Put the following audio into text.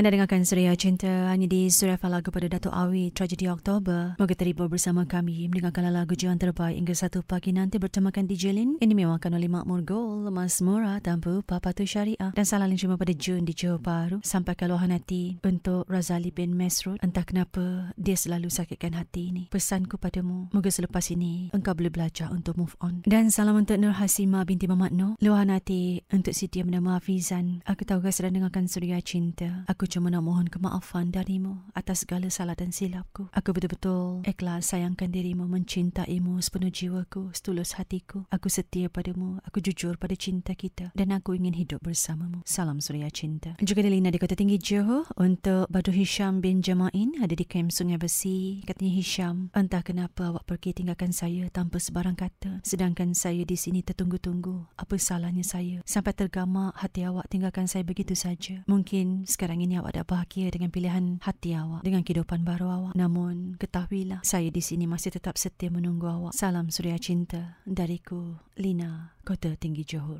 Anda dengarkan Suria Cinta hanya di Suria Falagu pada Datuk Awi Tragedi Oktober. Moga terhibur bersama kami mendengarkan lagu jiwan terbaik hingga satu pagi nanti bertemakan DJ Lin. Ini mewahkan oleh Makmur Gold, Mas Murah tanpa Papatu Syariah. Dan salam cuma pada Jun di Johor Bahru sampai ke luahan hati untuk Razali bin Mesrud. Entah kenapa dia selalu sakitkan hati ini. Pesanku padamu, moga selepas ini engkau boleh belajar untuk move on. Dan salam untuk Nur Hasima binti Mamat Nur. Luahan hati untuk Siti yang bernama Hafizan. Aku tahu kau sedang dengarkan Suria Cinta. Aku cuma nak mohon kemaafan darimu atas segala salah dan silapku. Aku betul-betul ikhlas sayangkan dirimu, mencintaimu sepenuh jiwaku, setulus hatiku. Aku setia padamu, aku jujur pada cinta kita dan aku ingin hidup bersamamu. Salam Suria Cinta. Juga Delina di Kota Tinggi Johor untuk Badu Hisham bin Jamain ada di kem Sungai Besi. Katanya Hisham, entah kenapa awak pergi tinggalkan saya tanpa sebarang kata. Sedangkan saya di sini tertunggu-tunggu. Apa salahnya saya? Sampai tergamak hati awak tinggalkan saya begitu saja. Mungkin sekarang ini awak dah bahagia dengan pilihan hati awak, dengan kehidupan baru awak. Namun, ketahuilah, saya di sini masih tetap setia menunggu awak. Salam suria cinta dariku, Lina, Kota Tinggi Johor.